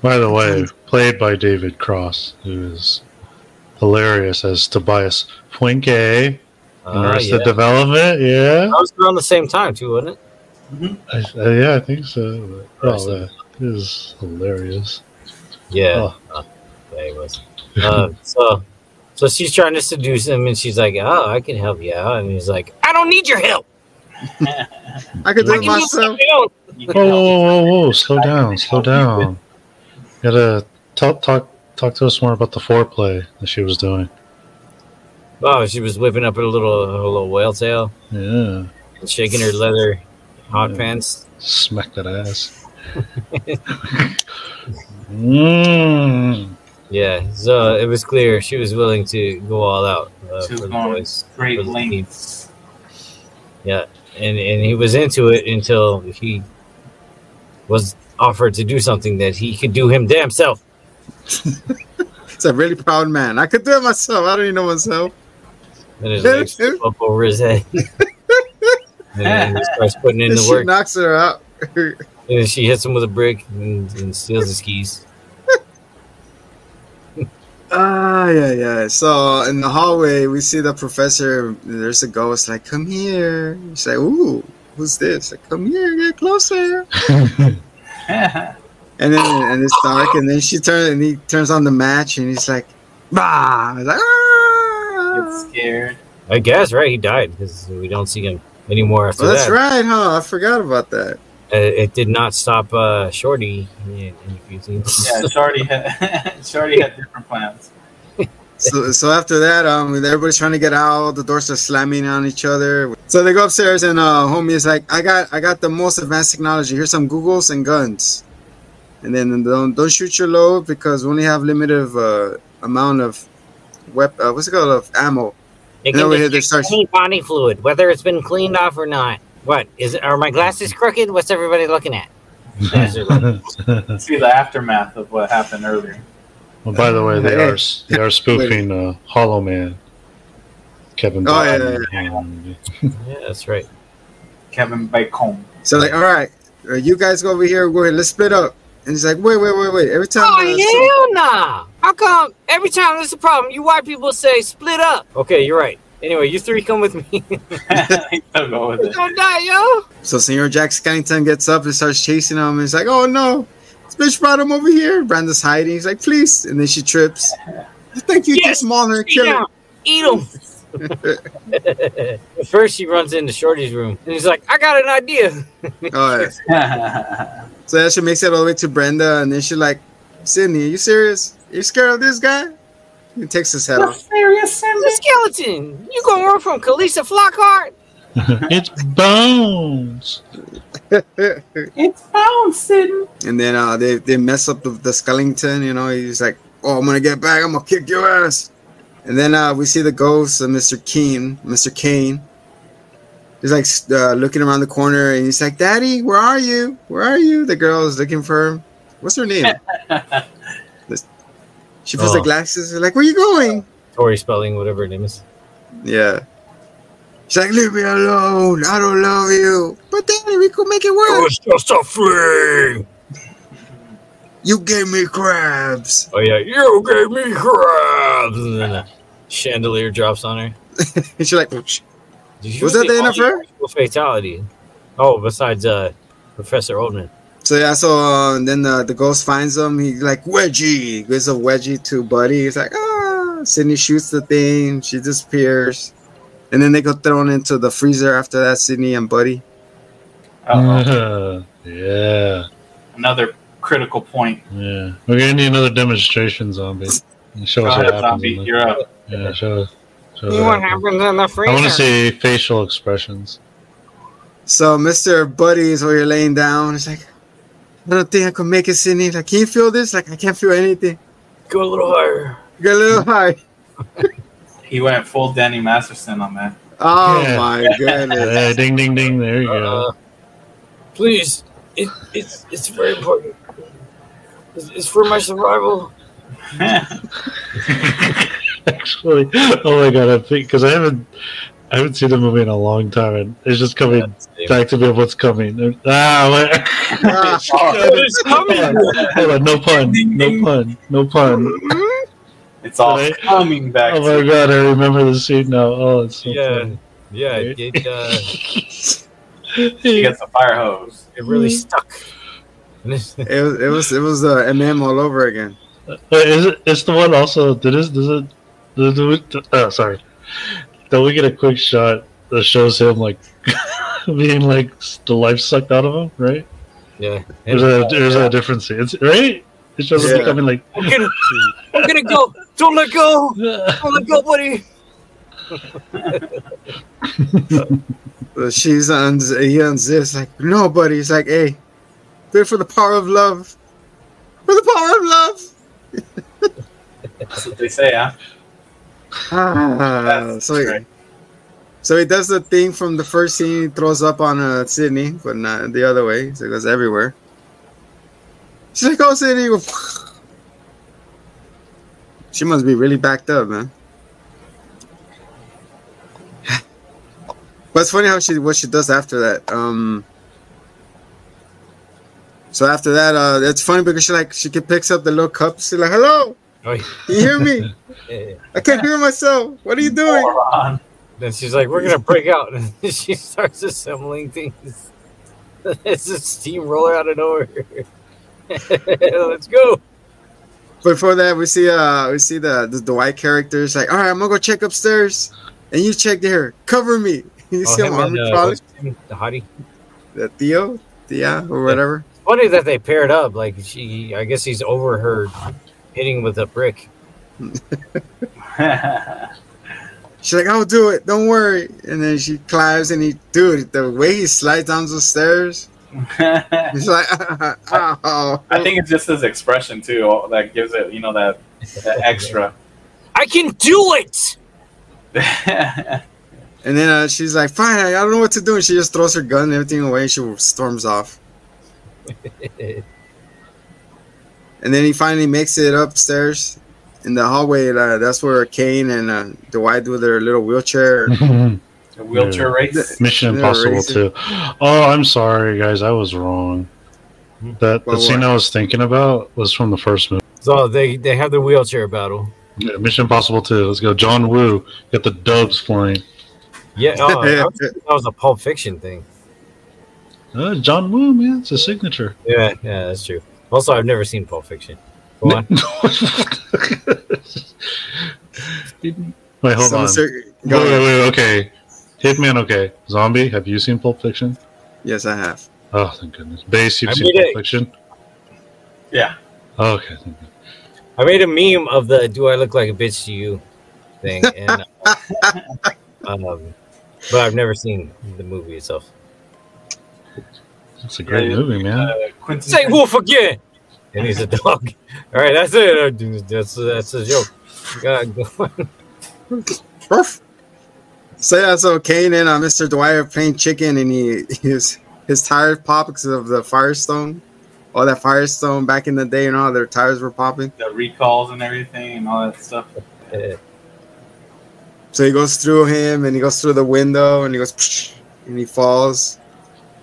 By the way, played by David Cross, who is hilarious as Tobias Fünke in Arrested yeah. Development. Yeah, That was around the same time too, wasn't it? I, uh, yeah, I think so. Oh, Arrested. that is hilarious. Yeah. Uh, yeah, it was. Uh, so, so she's trying to seduce him, and she's like, "Oh, I can help you out," and he's like, "I don't need your help. I could do it can do myself. You Whoa, can whoa, help. whoa, whoa, whoa! Slow down, slow down. You Gotta talk, talk, talk to us more about the foreplay that she was doing. Oh, she was whipping up her little her little whale tail Yeah, and shaking her leather hot Yeah. pants. smack that ass. mm. Yeah, so it was clear she was willing to go all out uh, for the boys. great for lengths. Yeah, and and he was into it until he was offered to do something that he could do him damn self. It's a really proud man. I could do it myself. I don't even know myself. And his legs flip up over his head. and then he starts putting in This the shit work. knocks her out. And then she hits him with a brick and, and steals his keys. Ah, yeah, yeah. So in the hallway, we see the professor. There's a ghost. Like, come here. He's like, ooh, who's this? Like, come here, get closer. And then and it's dark. And then she turns and he turns on the match, and he's like, bah. He's like, Get ah. scared. I guess, right? He died because we don't see him anymore after Well, that's that. right, huh? I forgot about that. Uh, it did not stop uh, Shorty in, in a few scenes. Yeah, Shorty had Shorty had different plans. So, so after that, um, everybody's trying to get out. The doors are slamming on each other. So they go upstairs, and uh, homie is like, "I got, I got the most advanced technology. Here's some Googles and guns." And then don't don't shoot your load because we only have limited uh, amount of wep- uh, what's it called of ammo. It And can over here, detect there starts- any body fluid, whether it's been cleaned off or not. What is it? Are my glasses crooked? What's everybody looking at? well, See the aftermath of what happened earlier. by the way, they are they are spoofing uh, Hollow Man. Kevin. Oh, yeah, Bacon. Yeah, that's right. Kevin Bacon. So like, all right, uh, you guys go over here. Go ahead, let's split up. And he's like, wait, wait, wait, wait. Every time. Oh hell nah! How come every time there's a problem, you white people say split up? Okay, you're right. Anyway, you three come with me. I'll go with it. Don't die, yo. So Senor Jack Skellington gets up and starts chasing him. And he's like, "Oh no, this bitch brought him over here." Brenda's hiding. He's like, "Please," and then she trips. Thank you, Yes, too small her kill him. Eat him. First, she runs into Shorty's room, and he's like, "I got an idea." Oh, yeah. So then she makes it all the way to Brenda, and then she's like, "Sydney, are you serious? you scared of this guy?" He takes his head off. serious, The skeleton. You gonna run from Calista Flockhart? it's Bones. It's bouncing. And then uh, they they mess up the, the skeleton. You know, he's like, "Oh, I'm gonna get back. I'm gonna kick your ass." And then uh, we see the ghost of Mr. Keen, Mr. Kane. He's like uh, looking around the corner, and he's like, "Daddy, where are you? Where are you?" The girl is looking for him. What's her name? She puts Oh. the glasses. Like, where are you going? Tori Spelling, whatever her name is. Yeah. She's like, leave me alone. I don't love you. But Daddy, we could make it work. It was just a fling. You gave me crabs. Oh yeah, you gave me crabs, and then a chandelier drops on her. And she's like, Did you Was that the end of her? fatality? Oh, besides uh, Professor Oldman. So yeah, so uh, then the, the ghost finds him. He like wedgie gives a wedgie to Buddy. He's like, ah. Sydney shoots the thing. She disappears, and then they go thrown into the freezer after that. Sydney and Buddy. Uh-oh. yeah, Another critical point. yeah. We're gonna need another demonstration, zombie. Show us what happens. zombie. You're up. Yeah, show. Show us What what happens. happens in the freezer. I want to see facial expressions. So Mr. Buddy is where you're laying down. He's like, I don't think I can make it, Sydney. Like, can you feel this? Like, I can't feel anything. Go a little higher. Go a little high. He went full Danny Masterson on that. Oh Yeah. my goodness. Hey, ding, ding, ding. There you go. Uh, please, it, it's it's very important. It's, it's for my survival. Actually, oh my god, I think because I haven't, I haven't seen the movie in a long time, and it's just coming back to me of what's coming. Ah, wait. Ah, It's coming. Hold on, no pun, no pun, no pun. it's all Right. coming back Oh to my god, I remember the scene now. Oh, it's so Yeah, funny. yeah. It it, uh, He gets a fire hose. it really stuck. it was it was it was uh, MM all over again. Wait, is it? It's the one also. Did this? Does it? Does it? Uh, sorry. Don't we get a quick shot that shows him like being like the life sucked out of him? Right? yeah. There's a there's a difference. It's right. It shows him becoming like. I'm gonna, I'm gonna go. Don't let go. Don't let go, buddy. She's on he unzips like nobody. He's like, hey, do it for the power of love. For the power of love. That's what they say, huh? Ah, so he, so he does the thing from the first scene. He throws up on uh, Sydney, but not the other way. So it goes everywhere. She's like, oh, Sydney. She must be really backed up, man. But it's funny how she what she does after that. Um. So after that, uh, it's funny because she like she picks up the little cup. She's like, "Hello, you hear me? I can't hear myself. What are you doing?" Moron. Then she's like, "We're gonna break out," and she starts assembling things. It's a steamroller out of nowhere. Let's go. Before that, we see uh we see the the Dwight characters like, all right, I'm gonna go check upstairs, and you check there. Cover me. You see Oh, him him army and, uh, crawling? what's his name? the hottie. The Theo, Thea, or whatever. Funny that they paired up. Like she, I guess he's over her hitting with a brick. She's like, I'll do it. Don't worry. And then she climbs, and he, dude, the way he slides down the stairs, I he's like, oh. I think it's just his expression too that gives it, you know, that, that extra. I can do it. And then uh, she's like, fine, I don't know what to do. And she just throws her gun and everything away, and she storms off. And then he finally makes it upstairs in the hallway. Uh, that's where Kane and uh, Dwight do their little wheelchair. the wheelchair race. Mission Impossible racing. too. Oh, I'm sorry, guys. I was wrong. That the scene what? I was thinking about was from the first movie. So they they have the wheelchair battle. Yeah, Mission Impossible 2. Let's go. John Woo. Got the dubs flying. Yeah, oh, I was that was a Pulp Fiction thing. Uh, John Woo, man. It's a signature. Yeah, yeah, that's true. Also, I've never seen Pulp Fiction. Go on. wait, hold So on. Mr. Wait, Go wait, ahead. wait, okay. Hitman, okay. Zombie, have you seen Pulp Fiction? Yes, I have. Oh, thank goodness. Base, you've I seen Pulp it- Fiction? Yeah. Oh, okay. thank you. I made a meme of the "Do I look like a bitch to you?" thing, and uh, um, but I've never seen the movie itself. It's a great Yeah, movie, man. Uh, Say wolf again, and he's a dog. All right, that's it. Uh, That's that's a joke. God, go on. Ruff. So yeah, so Kane and uh, Mr. Dwyer are playing chicken, and he his his tire pops because of the firestone all that Firestone back in the day, and all their tires were popping. The recalls and everything and all that stuff. So he goes through him, and he goes through the window, and he goes, and he falls.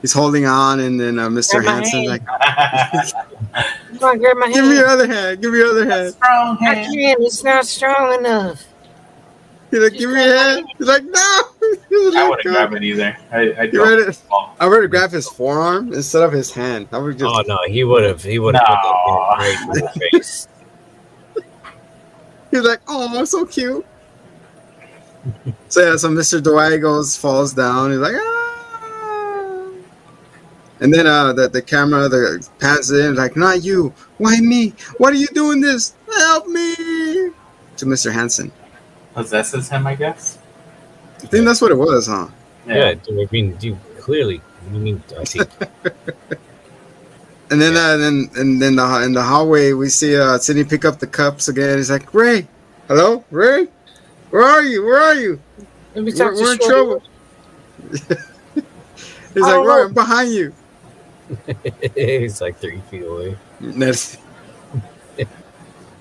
He's holding on, and then uh, Mr. Grab Hansen's like, Come on, grab my hand. "Give me your other hand. Give me your other hand." Strong I hand. can't. It's not strong enough. He's like, "Give me your hand." He's like, "No." He's I wouldn't grab it either. I, I You ready? don't. I would have grabbed his forearm instead of his hand. I would just. oh no, he would have. He would have No. put that right in the face. He's like, "Oh, I'm so cute." so yeah, so Mr. Dwight goes, falls down. He's like, "Ah!" And then uh, the the camera the pans in like, "Not you. Why me? What are you doing this? Help me!" To Mr. Hansen. Possesses him, I guess. I think that's what it was, huh? Yeah, dude, I mean, dude, clearly, I mean, I see. And then, uh, then, and then the, in the hallway, we see uh, Sidney pick up the cups again. He's like, "Ray, hello, Ray, where are you? Where are you? Let me We're, to we're in trouble." He's I like, don't "Right, know. I'm behind you." He's like three feet away. That's-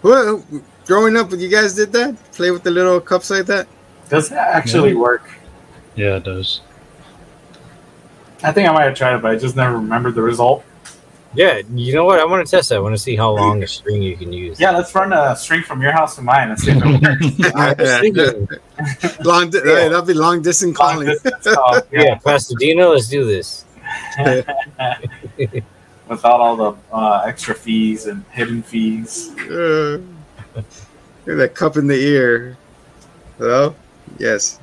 What? Growing up, you guys did that? Play with the little cups like that? Does that actually work? Yeah, it does. I think I might have tried it, but I just never remembered the result. Yeah, you know what? I want to test that. I want to see how long a string you can use. Yeah, let's run a string from your house to mine and see if it works. I was long, di- Yeah. hey, that'd be long distance Long calling. distance call, yeah, yeah. Pasadena, let's do this. Without all the uh, extra fees and hidden fees. Uh, that cup in the ear. Hello? Yes.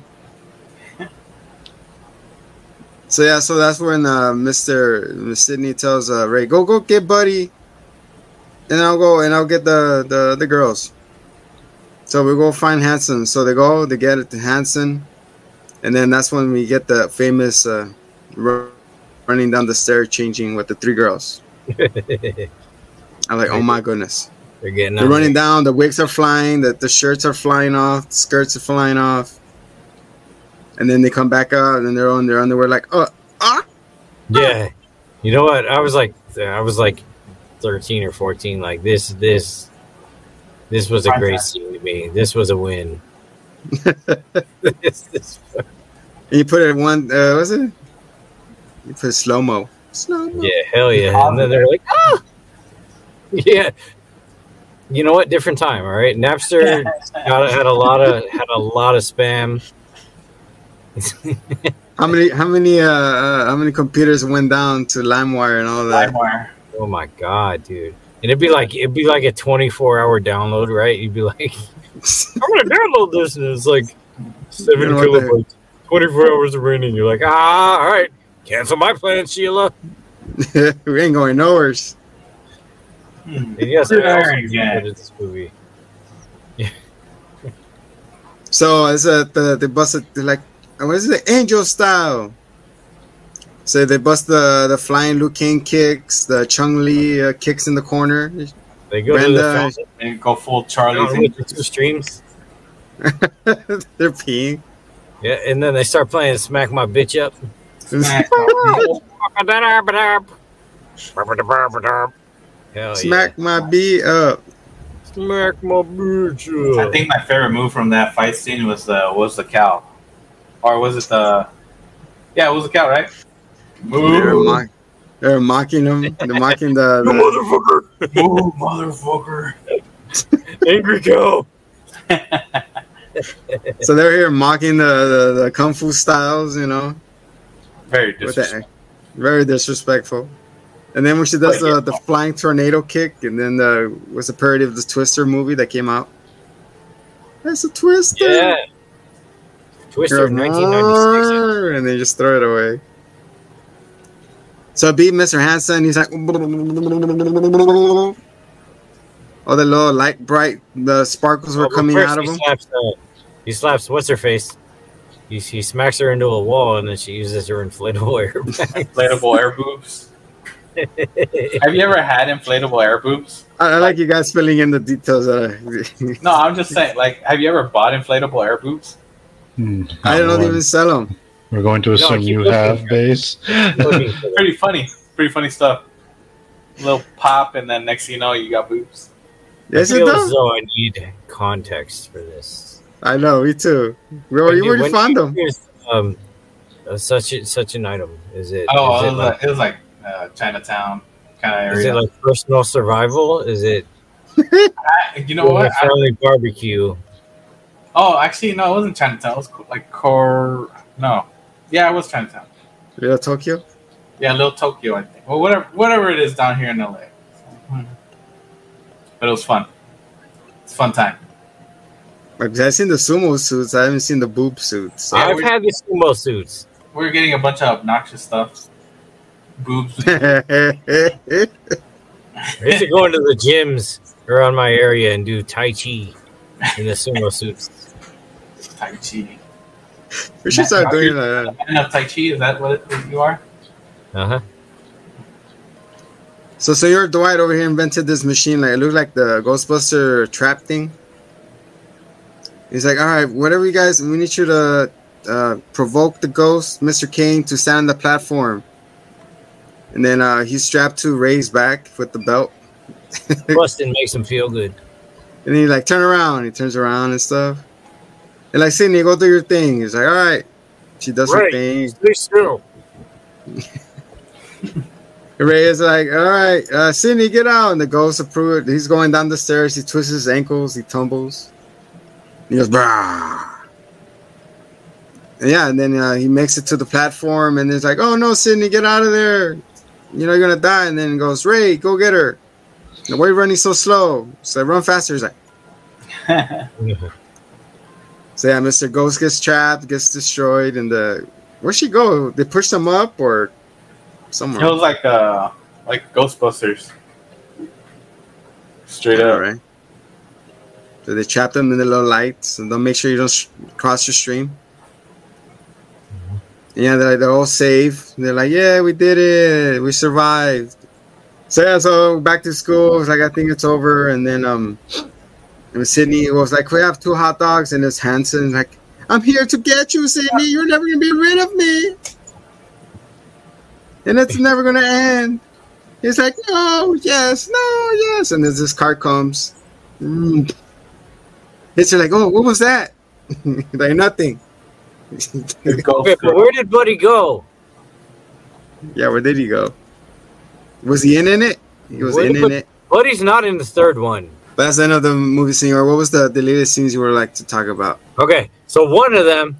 So yeah, so that's when uh, Mr. Sydney tells uh, Ray, "Go, go get Buddy, and I'll go and I'll get the the, the girls." So we go find Hanson. So they go, they get it to Hanson, and then that's when we get the famous uh, running down the stairs changing with the three girls. I'm like, oh my goodness. They're getting They're out running down. The wigs are flying. The, the shirts are flying off. The skirts are flying off. And then they come back out and they're on their underwear like, oh, ah. Yeah, you know what? I was like, I was like thirteen or fourteen. Like this, this, this was a great scene to me. This was a win. this, this, And you put it in one, uh, was it? You put slow mo. Yeah, hell yeah! And then they're like, ah, yeah. You know what? Different time. All right, Napster got, had a lot of had a lot of spam. How many, how many, uh, uh, how many computers went down to LimeWire and all that? LimeWire. Oh my god, dude! And it'd be like it'd be like a twenty four hour download, right? You'd be like, I'm gonna download this, and it's like seven You know kilobytes, twenty four hours of running. You're like, ah, all right, cancel my plan, Sheila. we ain't going nowhere. And yes, I also again. enjoyed this movie. So it's uh, the they busted like what is it angel style. So they bust the the flying Liu Kang kicks, the Chun Li uh, kicks in the corner. They go to Brenda- the fountain And go full down Charlie's. with the two streams. They're peeing. Yeah, and then they start playing "Smack My Bitch Up." Smack. Hell Smack oh, yeah. my beat up. Smack my bitch up. I think my favorite move from that fight scene was the was the cow, or was it the? Yeah, it was the cow, right? They're, mock, they're mocking him. They're mocking the, You the motherfucker! move, motherfucker! Angry cow. so they're here mocking the, the, the kung fu styles, you know, Very disrespectful. very disrespectful. And then when she does the, the flying tornado kick, and then the was a parody of the Twister movie that came out. That's a Twister. Yeah. Twister, You're like, 1996. And they just throw it away. So I beat Mr. Hansen. He's like, all the little light, bright, the sparkles were Oh, coming out of he him. Slaps, uh, he slaps what's her face. He, he smacks her into a wall, and then she uses her inflatable airbag. Inflatable air boobs. Have you ever had inflatable air boobs? I, I like you guys filling in the details. Uh, No, I'm just saying. Like, have you ever bought inflatable air boobs? Hmm, I don't one. even sell them. We're going to assume keep you looking. have base. Pretty funny. Pretty funny stuff. A little pop, and then next thing you know, you got boobs. Yes, I it feel as though I need context for this. I know, me too. We already, When you already when found them. Um, uh, such a, such an item is it? Oh, is it it was, like, like, it was like uh, Chinatown kind of area. is it like personal survival? Is it I- you know what? I- family barbecue? oh, actually, no, it wasn't Chinatown. It was like Core. No, yeah, it was Chinatown. Little Tokyo. Yeah, Little Tokyo, I think. Well, whatever, whatever it is down here in LA. But it was fun. It's a fun time. Like, I've seen the sumo suits. I haven't seen the boob suits. Yeah, I've had the sumo suits. We're getting a bunch of obnoxious stuff. Boobs. I used to go into the gyms around my area and do tai chi in the sumo suits. Tai Chi. we should start doing that. Man of Tai Chi, is that what it- you are? Uh huh. So, so your Dwight over here invented this machine. Like it looked like the Ghostbuster trap thing. He's like, all right, whatever you guys, we need you to uh, provoke the ghost, Mr. Kane, to stand on the platform. And then uh, he's strapped to Ray's back with the belt. Bustin makes him feel good. And he like turn around. He turns around and stuff. And like Sydney, go do your thing. He's like, all right. She does her thing. Stay still. Ray is like, all right, uh, Sydney, get out. And the ghost approve it. He's going down the stairs. He twists his ankles. He tumbles. He goes, brah. Yeah, and then uh, he makes it to the platform. And it's like, oh no, Sydney, get out of there. You know, you're going to die. And then he goes, Ray, go get her. And why are you running so slow? So I run faster. He's like, so yeah, Mr. Ghost gets trapped, gets destroyed. And the, where'd she go? They pushed him up or somewhere? It was like uh like Ghostbusters. Straight up. right. So they trap them in the little lights, and they'll make sure you don't cross your stream. Yeah, they're, like, they're all safe. They're like, yeah, we did it. We survived. So yeah, so back to school. It's like I think it's over, and then um, and Sydney was like, we have two hot dogs, and it's Hanson like, I'm here to get you, Sydney. You're never gonna be rid of me, and it's never gonna end. He's like, no, yes, no, yes, and then this car comes. Mm. It's like, oh, what was that? like nothing. Ghost but where did Buddy go? yeah, where did he go? Was he in, in it? He was Where in in it. Buddy's not in the third one. But that's the end of the movie scene. Or what was the deleted scenes you were like to talk about? Okay, so one of them,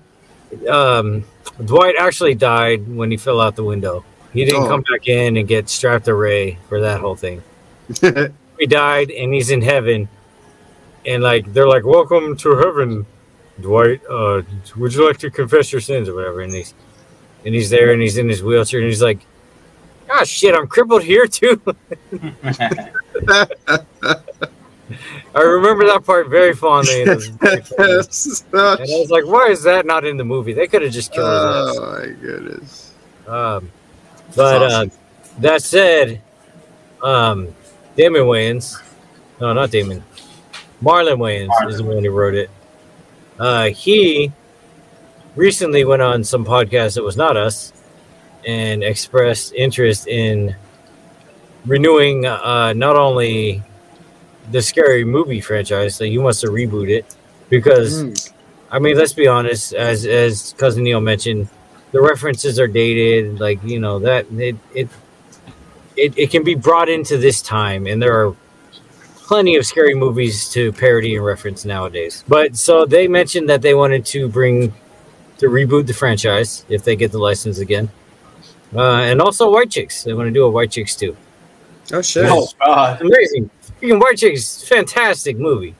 um, Dwight actually died when he fell out the window. He didn't Oh. come back in and get strapped to Ray for that whole thing. He died and he's in heaven, and like they're like, "Welcome to heaven, Dwight. Uh, would you like to confess your sins or whatever?" And he's and he's there and he's in his wheelchair and he's like, "Ah, shit, I'm crippled here too." I remember that part very fondly. And, it was- and I was like, why is that not in the movie? They could have just killed ass. oh my goodness. Um, but uh, that said, um, Damon Wayans, no, not Damon, Marlon Wayans is the one who wrote it. Uh, he recently went on some podcast that was not us and expressed interest in renewing uh, not only the scary movie franchise, so he wants to reboot it because Mm. I mean, let's be honest. As as cousin Neil mentioned, the references are dated. Like you know that it it it, it can be brought into this time, and there are plenty of scary movies to parody and reference nowadays. But so they mentioned that they wanted to bring to reboot the franchise if they get the license again, uh, and also White Chicks. They want to do a White Chicks too. Oh shit. oh god. Amazing. Freaking White Chicks, fantastic movie.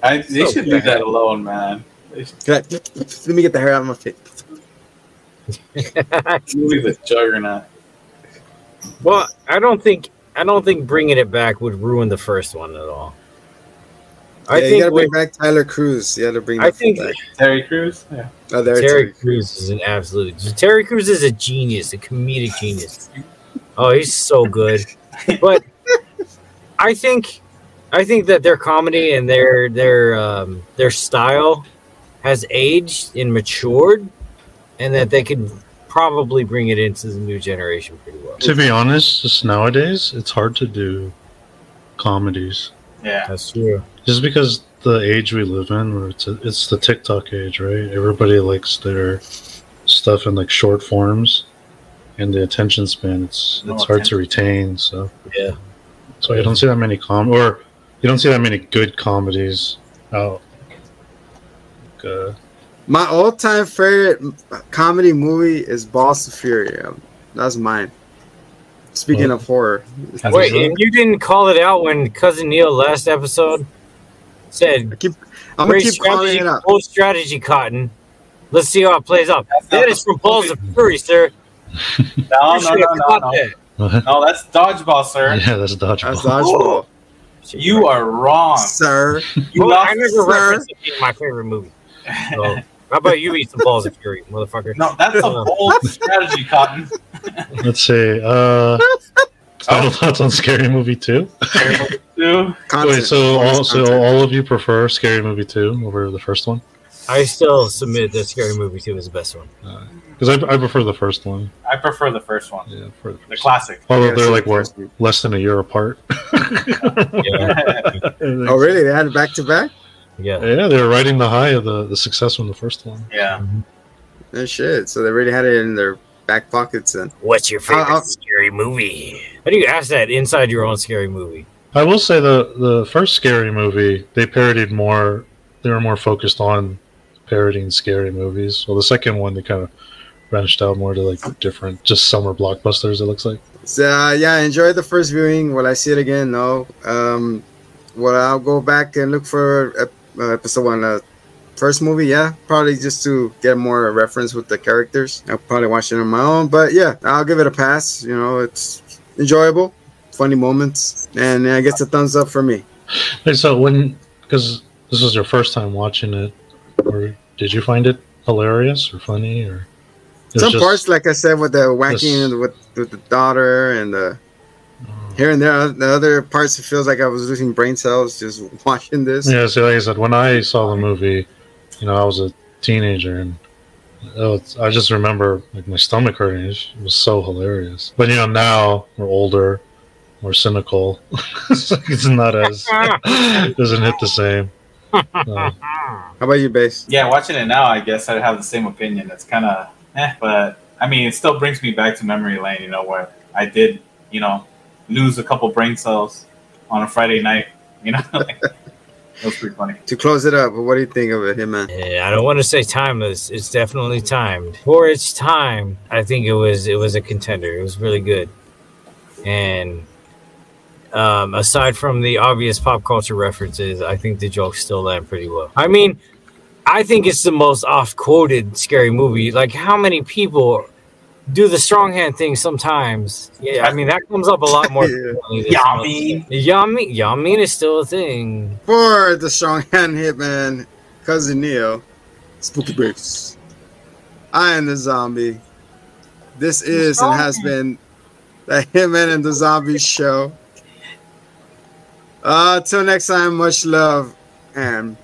I, they So should leave that alone, man. Should Let me get the hair out of my face. leave the juggernaut. Well, I don't think I don't think bringing it back would ruin the first one at all. I yeah, you think gotta bring with- back Tyler Cruz. You gotta bring. I think back. Terry Crews. Yeah. Oh, there Terry Terry. Crews is an absolute. Terry Crews is a genius, a comedic genius. Oh, he's so good. But I think, I think that their comedy and their their um, their style has aged and matured, and that they could probably bring it into the new generation pretty well. To be honest, just nowadays, it's hard to do comedies. Yeah. That's true. Just because the age we live in, where it's a, it's the TikTok age, right? Everybody likes their stuff in like short forms, and the attention span it's No it's hard to retain. So Yeah. so you don't see that many com or you don't see that many good comedies out. Like, uh, My all-time favorite comedy movie is Balls of Fury. That's mine. Speaking Well, of horror, That's Wait, right. and you didn't call it out when cousin Neil last episode said I keep I'm gonna great keep calling strategy, it out. bold strategy, Cotton. Let's see how it plays out. That's That not the from Balls of. Fury, sir. No, no, no, no, no. that. No, that's dodgeball, sir. yeah, that's dodgeball. That's dodgeball, You are wrong. sir. You Well, I never sir. referenced it being my favorite movie. So, how about you eat some Balls of Fury, motherfucker? No, that's a bold strategy, Cotton. Let's see. Uh, final thoughts on Scary Movie Two. Two. Wait, so all so all of you prefer Scary Movie Two over the first one? I still submit that Scary Movie 2 is the best one. Because I, I prefer the first one. I prefer the first one, Yeah, for the the first classic. Although Yeah, they're like what less than a year apart. Oh, really? They had it back to back? Yeah. Yeah, they were riding the high of the, the success from the first one. yeah. No shit. So they already had it in their back pockets then. What's your favorite Uh, uh, scary movie? How do you ask that inside your own scary movie? I will say the the first scary movie they parodied more. They were more focused on parodying scary movies. Well, the second one they kind of branched out more to like different, just summer blockbusters. It looks like. So uh, yeah, I enjoyed the first viewing. Will I see it again? No. Um, well, I'll go back and look for uh, episode one. Uh, first movie, yeah, probably just to get more reference with the characters. I'll probably watch it on my own, but yeah, I'll give it a pass. You know, it's enjoyable, funny moments, and I guess a thumbs up for me. So when because this was your first time watching it, or did you find it hilarious or funny or? Some parts, like I said, with the whacking This- with with the daughter and the Oh. here and there. The other parts, it feels like I was losing brain cells just watching this. Yeah, so like I said, when I saw the movie, you know, I was a teenager, and oh, it's- I just remember like my stomach hurting. It was- so hilarious. But you know, now we're older, we're cynical. it's, like it's not as it doesn't hit the same. Uh, How about you, base? Yeah, watching it now, I guess I'd have the same opinion. It's kind of, eh, but I mean, it still brings me back to memory lane. You know, where I did, you know, lose a couple brain cells on a Friday night. You know, like, that was pretty funny. To close it up, what do you think of it, Hitman? Yeah, I don't want to say timeless. It's definitely timed. For its time, I think it was it was a contender. It was really good. And um, aside from the obvious pop culture references, I think the jokes still land pretty well. I mean, I think it's the most oft quoted scary movie. Like, how many people do the strong hand thing sometimes? Yeah, I mean, that comes up a lot more. Yeah. frequently than Yeah, I mean, Yamin, Yamin is still a thing. For the strong hand Hitman, cousin Neo, Spooky Base. I am the zombie. This is and has been the Hitman and the Zombie show. Uh, till next time, much love and